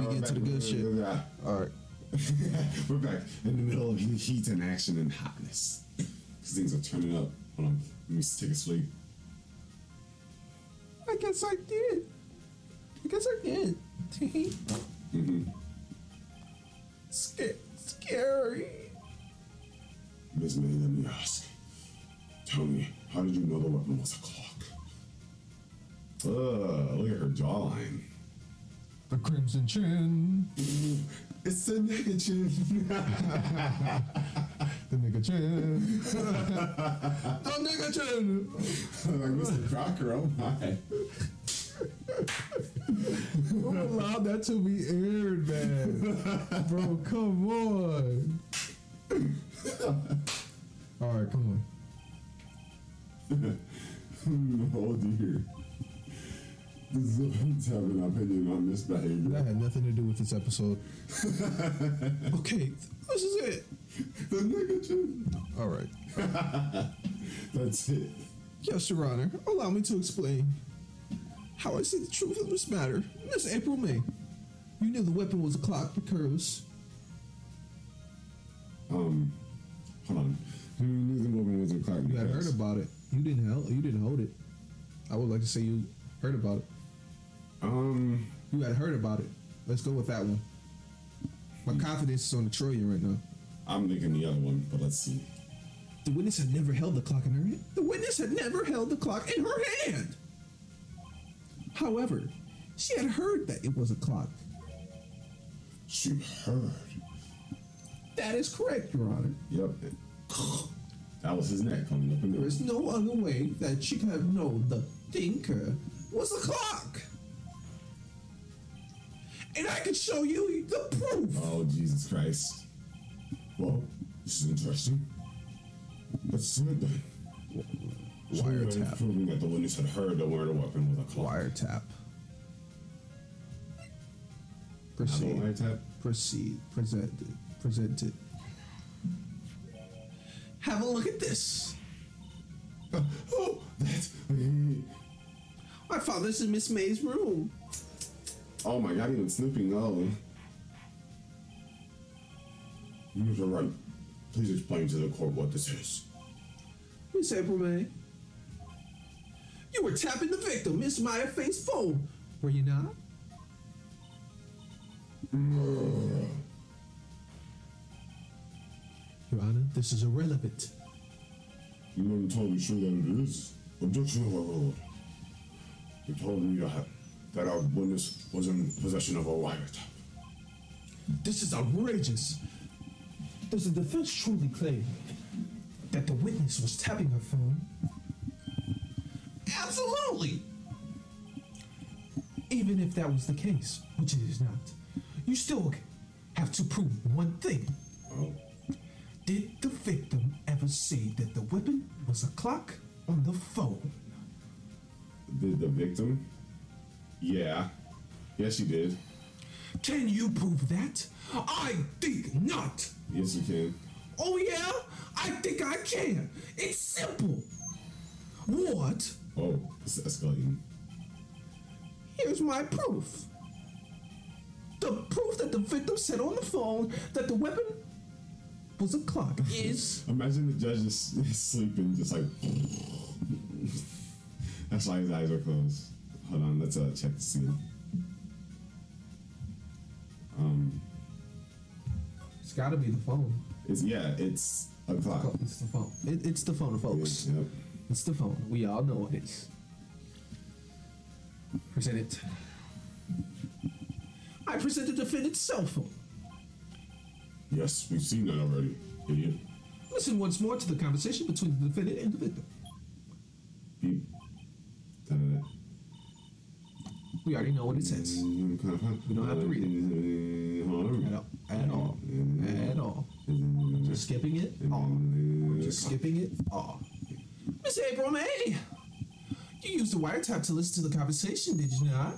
we we're get to the back. good shit. All right. We're back in the middle of heat and action and hotness. These things are turning up. Hold on, let me take a sleep. I guess I did. I guess I did. Mm-hmm. Sca- scary. Miss May, let me ask. Tell me, how did you know the weapon was a clock? Ugh, look at her jawline. The crimson chin. It's the nigga chin. The nigga chin. the nigga chin. like Mr. Crocker, oh my. Who allowed that to be aired, man? Bro, come on. All right, come on. oh dear. This have an opinion on this behavior. That had nothing to do with this episode. okay, this is it. The nigga chin. All right. That's it. Yes, Your Honor. Allow me to explain how I see the truth of this matter. Miss April May, you knew the weapon was a clock because Um, hold on. Who knew the woman was a clock? you had heard about it. You didn't hel- You didn't hold it. I would like to say you heard about it. Um, You had heard about it. Let's go with that one. My confidence is on the trillion right now. I'm thinking the other one, but let's see. The witness had never held the clock in her hand. The witness had never held the clock in her hand. However, she had heard that it was a clock. She heard. That is correct, Your Honor. Yep. That was his neck coming up there. is no other way that she could have known the thinker was a clock. And I can show you the proof. Oh, Jesus Christ. Well, this is interesting. Let's see it then. So Wiretap. proving that the witness had heard the murder weapon was a clock. Wiretap. Proceed. wiretap? Proceed. Present it. Present it. Have a look at this. Oh, that's. I found this in Miss May's room. Oh my god, even snooping. Oh. You're right. Please explain to the court what this is. Miss April May. You were tapping the victim, Miss Maya Fey's phone. Were you not? Your Honor, this is irrelevant. You never told me sure that it is. Objection overruled. You told me that, that our witness was in possession of a wiretap. This is outrageous. Does the defense truly claim that the witness was tapping her phone? Absolutely. Even if that was the case, which it is not, you still have to prove one thing. Oh, Did the victim ever say that the weapon was a clock on the phone? did the victim? Yeah. Yes, she did. Can you prove that? I think not. Yes, you can. Oh, yeah? I think I can. It's simple. What? Oh, it's escalating. Here's my proof. The proof that the victim said on the phone that the weapon was a clock is. Imagine the judge is sleeping, just like. That's why his eyes are closed. Hold on, let's uh, check the scene. Um, It's gotta be the phone. it's yeah, it's a clock. It's the phone. It, it's the phone, folks. Yep. It's the phone. We all know it is. Present it. I present the defendant's cell phone. Yes, we've seen that already, idiot. Listen once more to the conversation between the defendant and the victim. We already know what it says. We don't have to read it. At all. At all. At all. Just skipping it. All. Just skipping it. All. Miss April May, you used the wiretap to listen to the conversation, did you not?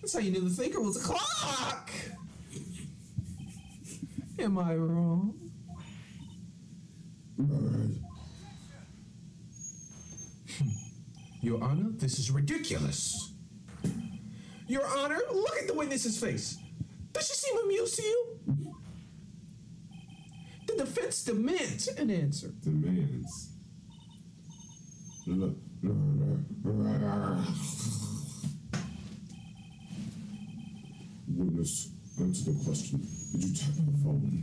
That's how you knew the thinker was a clock. Am I wrong? Your Honor, this is ridiculous. Your Honor, look at the witness's face. Does she seem amused to you? The defense demands an answer. Demands. Witness, answer the question. Did you tap the phone?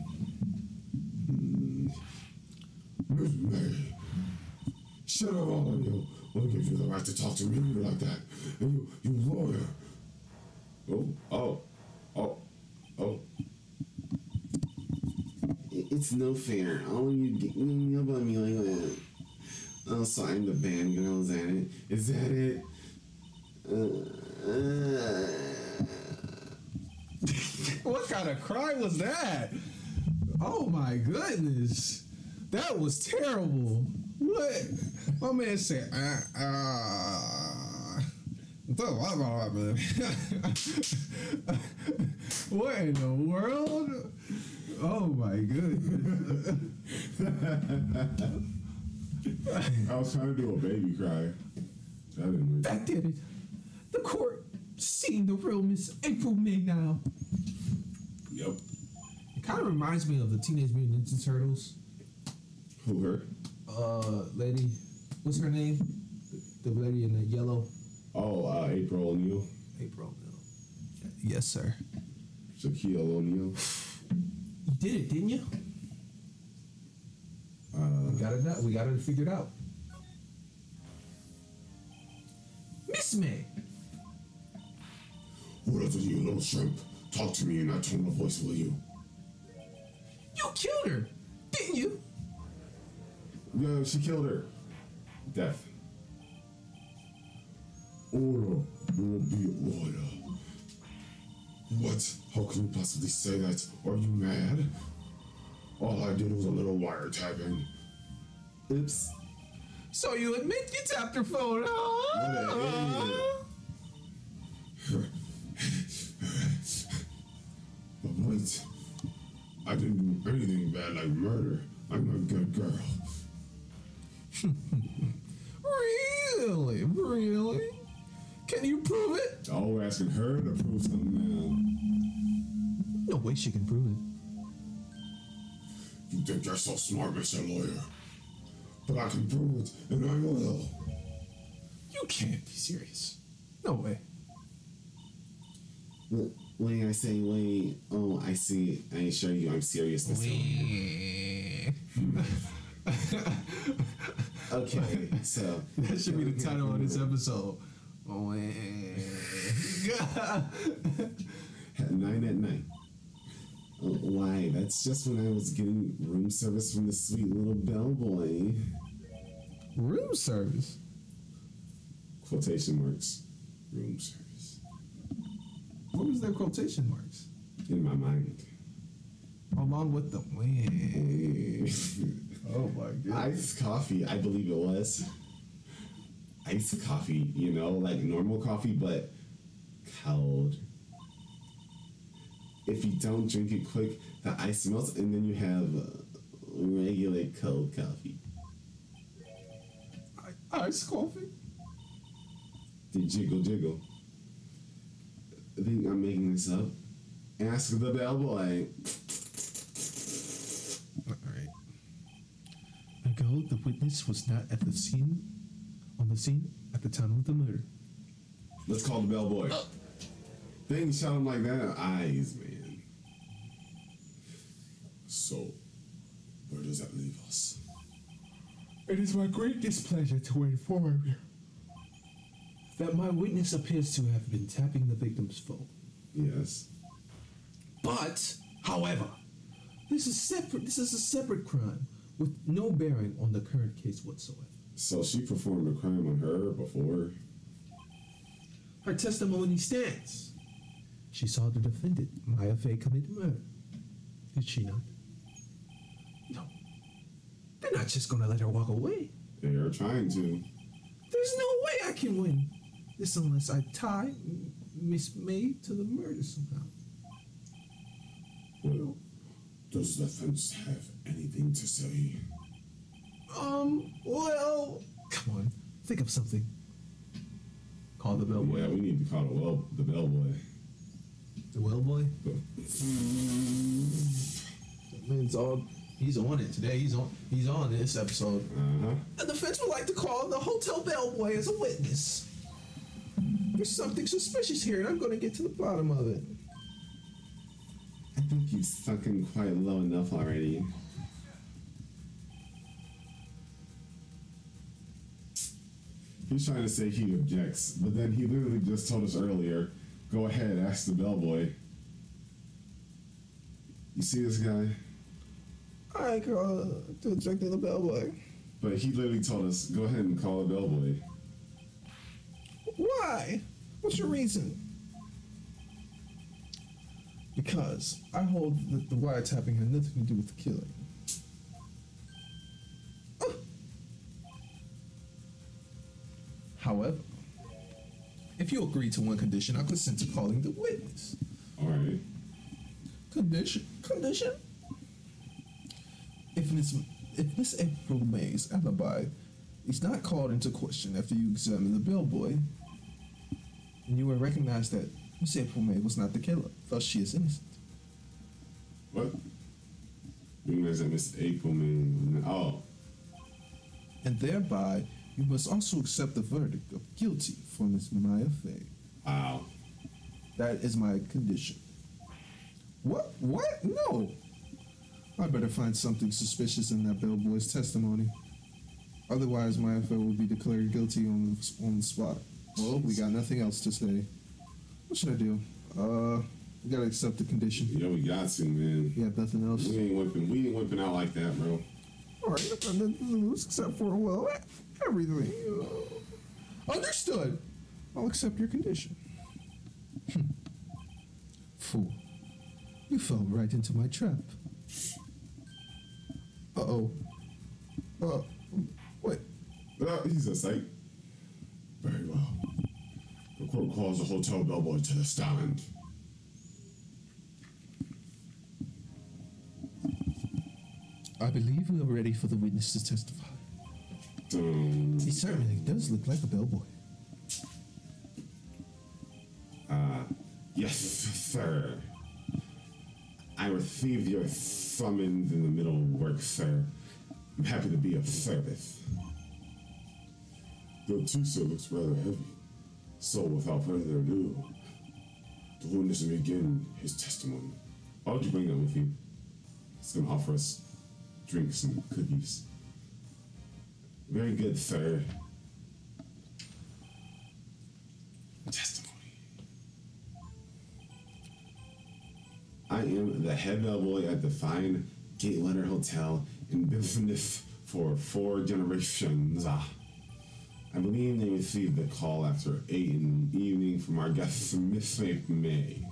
Hmm. Miss May. Shut up, all of you. What gives you the right to talk to me like that? And you, you lawyer. Oh, oh, oh, oh. It's no fair. All you you about me like that. Oh, so I'm the band girl. Is that it? Is that it? Uh, uh, What kind of cry was that? Oh my goodness. That was terrible. What? My man said, uh, uh. what in the world? Oh my goodness. I was trying to do a baby cry. That didn't work. That did it. The court seeing the real Miss April May now. Yep. It kind of reminds me of the Teenage Mutant Ninja Turtles. Who her? Uh, lady, what's her name? The lady in the yellow. Oh, uh, April O'Neil. April. O'Neil. Yes, sir. Shaquille O'Neal. You did it, didn't you? Uh, We got it. out- We got it figured out. Miss May, what it, you little shrimp? Talk to me in that tone of voice, will you? you killed her, didn't you? Yeah, she killed her. Death. Order. Will be order. What? How can you possibly say that? Are you mad? All I did was a little wiretapping. oops. So you admit you tapped her phone? huh? What But wait. I didn't do anything bad like murder. I'm a good girl. Really? Really? Can you prove it? Oh, we're asking her to prove something now. No way she can prove it. You think you're so smart, Mr. Lawyer. But I can prove it, and I will. You can't be serious. No way. Wait, wait, I say, wait. Oh, I see. I assure you, I'm serious this time. Okay, so That should be the title of this episode. Oh, at nine at night. Oh, why? That's just when I was getting room service from the sweet little bellboy. Room service. Quotation marks. Room service. What was their quotation marks? In my mind. Along with the wind. Oh my god. Iced coffee, I believe it was. Iced coffee, you know, like normal coffee, but cold. If you don't drink it quick, the ice melts, and then you have uh, regular cold coffee. Ice coffee? The jiggle jiggle. I think I'm making this up. Ask the bellboy. Alright. Ago, the witness was not at the scene, on the scene at the time of the murder. Let's call the bellboy. Oh. Things shot him like that. Eyes, man. So, where does that leave us? It is my great displeasure to inform you that my witness appears to have been tapping the victim's phone. Yes. But, however, this is separate. This is a separate crime with no bearing on the current case whatsoever. So she performed a crime on her before. Her testimony stands. She saw the defendant, Maya Fey, commit murder. Did she not? No. They're not just gonna let her walk away. They are trying to. There's no way I can win this unless I tie Miss May to the murder somehow. Well, does the fence have anything to say? Um, well, come on, think of something. Call the bellboy. Yeah, we need to call the well the bellboy. The well boy. The, That means all. He's on it today. He's on. He's on this episode. uh-huh. The defense would like to call the hotel bellboy as a witness. There's something suspicious here, and I'm going to get to the bottom of it. I think you've sunk in quite low enough already. He's trying to say he objects, but then he literally just told us earlier, go ahead, ask the bellboy. You see this guy? I call to object to the bellboy. But he literally told us, go ahead and call the bellboy. Why? What's your reason? Because I hold that the wiretapping had nothing to do with the killing. However, if you agree to one condition, I consent to calling the witness. Alright. Condition. Condition. If Miss if Miss April May's alibi is not called into question after you examine the bellboy, then you will recognize that Miss April May was not the killer. Thus, she is innocent. What? You guys that Miss April May? Oh. And thereby, you must also accept the verdict of guilty for Miss Maya Fey. Wow. That is my condition. What? What? No. I better find something suspicious in that bellboy's testimony. Otherwise, my affair will be declared guilty on the, on the spot. Well, we got nothing else to say. What should I do? Uh, we gotta accept the condition. Yeah, we got to, man. Have nothing else. We ain't whipping. We ain't whipping out like that, bro. All right, nothing to lose except for well, everything. Understood. I'll accept your condition. Fool, you fell right into my trap. Uh oh. Uh, wait. Uh, he's a sight. Very well. The court calls the hotel bellboy to the stand. I believe we are ready for the witness to testify. Um, He certainly does look like a bellboy. yes, sir. I received your summons in the middle of work, sir. I'm happy to be of service. The Tusa looks rather heavy. So, without further ado, the witness will begin his testimony. Why would you bring that with you? He's going to offer us drinks and cookies. Very good, sir. Testimony. I am the head bellboy at the fine Gatewater Hotel in business for four generations. Ah. I believe they received the call after 8 in the evening from our guest, Miss May.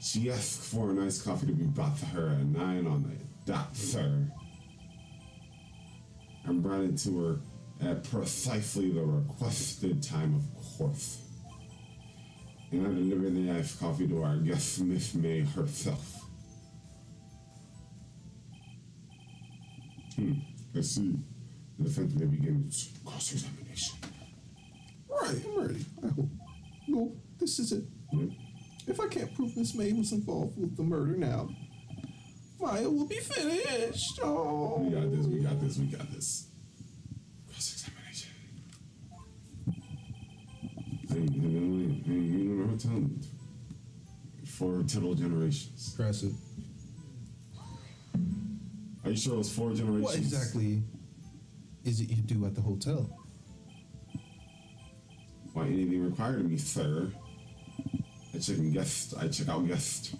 She asked for a nice coffee to be brought to her at 9 on the dot, sir. I brought it to her at precisely the requested time, of course. And I delivered the iced coffee to our guest, Miss May herself. Hmm, let's see. The defense may begin its cross-examination. Right, I'm ready. I hope. No, this is it. Hmm? If I can't prove Miss May was involved with the murder now, Maya will be finished. Oh. We got this, we got this, we got this. Cross-examination. Hey, you know, hey, you know what I'm telling you? Four total generations. Impressive. Are you sure it was four generations? What exactly is it you do at the hotel? Why anything required of me, sir? I check in guests. I check out guests.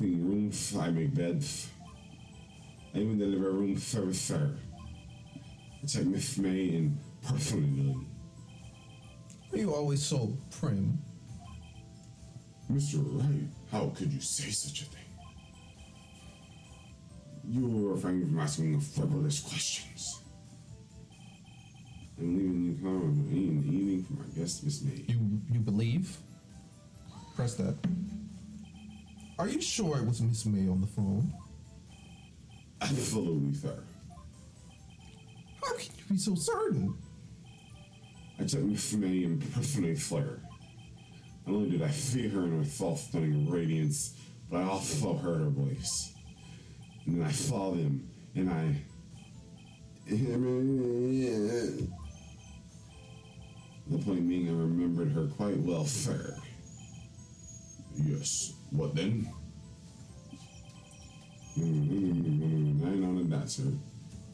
I clean rooms. I make beds. I even deliver room service, sir. I check Miss May in personally. Are you always so prim? Mr. Wright, how could you say such a thing? You will refrain from asking frivolous questions. I'm leaving you in the evening for my guest, Miss May. You you believe? Press that. Are you sure it was Miss May on the phone? Absolutely, sir. How can you be so certain? I checked Miss May in personally flair. Not only did I see her in her soft, stunning radiance, but I also heard her voice. And then I saw them, and I. The point being, I remembered her quite well, sir. Yes. What then? Mm-hmm. I know that, sir.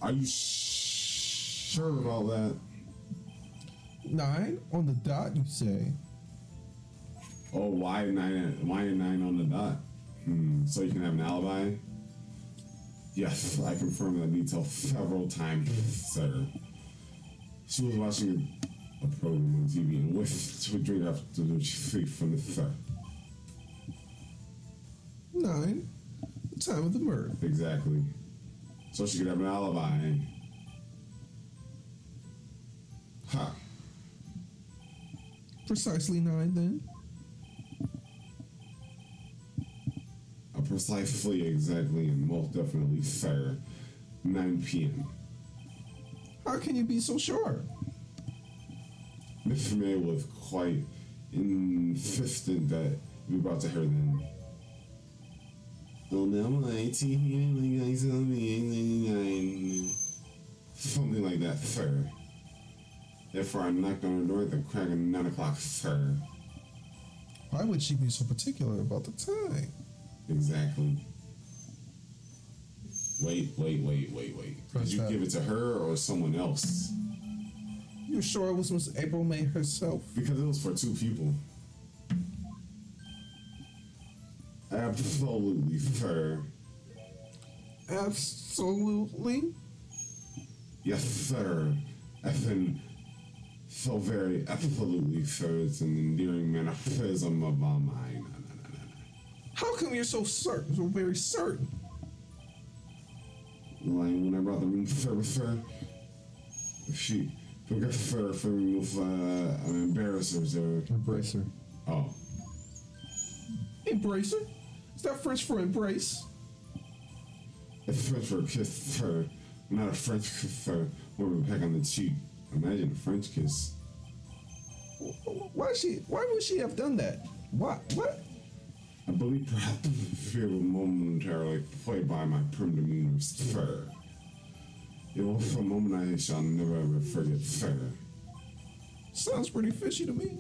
Are you sure about that? Nine on the dot, you say? Oh, why nine? Why nine on the dot? Hmm. So you can have an alibi. Yes, I confirmed that detail several times, sir. She was watching a program on TV and wished to drink after the street from the sir. Nine. The time of the murder. Exactly. So she could have an alibi. Eh? Ha. Precisely nine then. A precisely, exactly, and most definitely fair. 9 p.m. How can you be so sure? Mr. May was quite insistent that we brought to her then. Oh, now I'm 19, like, something Something like that, sir. Therefore, I knocked on her door at the crack of 9 o'clock, sir. Why would she be so particular about the time? Exactly. Wait, wait, wait, wait, wait. Did you that. give it to her or someone else? You're sure it was Miss April May herself? Because it was for two people. Absolutely, sir. Absolutely. Yes, sir. As in, so very absolutely, sir. It's an endearing mannerism of my mind. How come you're so certain, so very certain? Like when I brought the room service, sir, she forgot her for me with uh, an embarrasser, sir. Embrace her. Oh, Embrace her? Is that French for embrace? it's French for kiss, sir. Not a French kiss, sir. Or a peck on the cheek. Imagine a French kiss. Why she? Why would she have done that? What? What? I believe perhaps the fear will momentarily play by my prim demeanor, sir. It was a moment I shall never ever forget, sir. Sounds pretty fishy to me.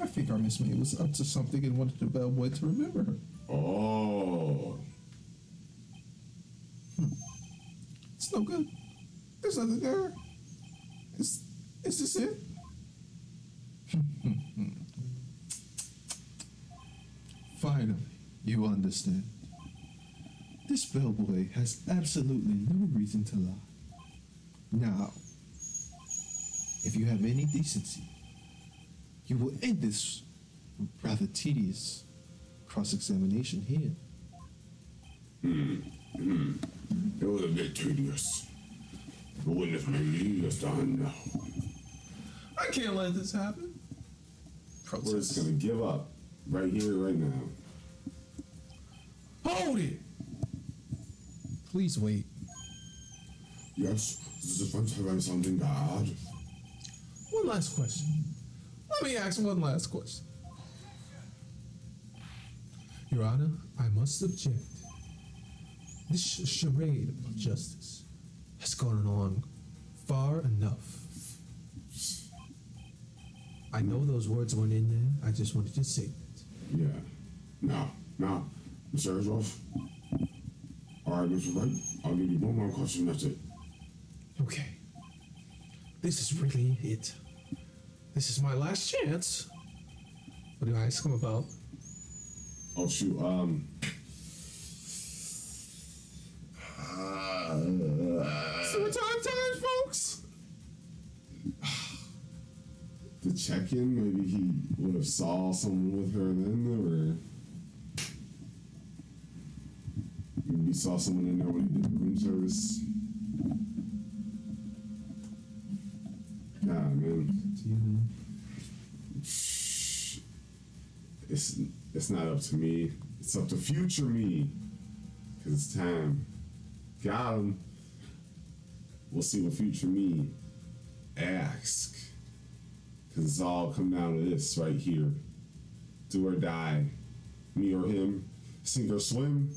I think our Miss May was up to something and wanted the bellboy to remember her. Oh, hmm. It's no good. There's nothing there. Is is this it? Finally, you understand. This bellboy has absolutely no reason to lie. Now, if you have any decency, you will end this rather tedious cross examination here. Hmm. It was a bit tedious. The witness may lead us down now. I can't let this happen. we're just gonna give up right here, right now. Hold it. Please wait. Yes, does the French have something add? One last question. Let me ask one last question. Your Honor, I must object. This charade of justice has gone on far enough. I know those words weren't in there. I just wanted to say that. Yeah. Now, now, Mr. Azoff. All right, Mr. Wright, I'll give you one more question, that's it. Okay. This is really it. This is my last chance. What do I ask him about? Oh shoot. Um. Story time time, folks! The check-in, maybe he would have saw someone with her then, or maybe he saw someone in there when he did the room service. God, man, it's it's not up to me. It's up to future me, cause it's time. Got him. We'll see what future me asks. Because it's all come down to this right here. Do or die. Me or him. Sink or swim.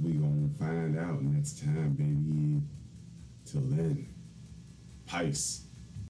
We gonna find out next time, baby. Till then, Pice.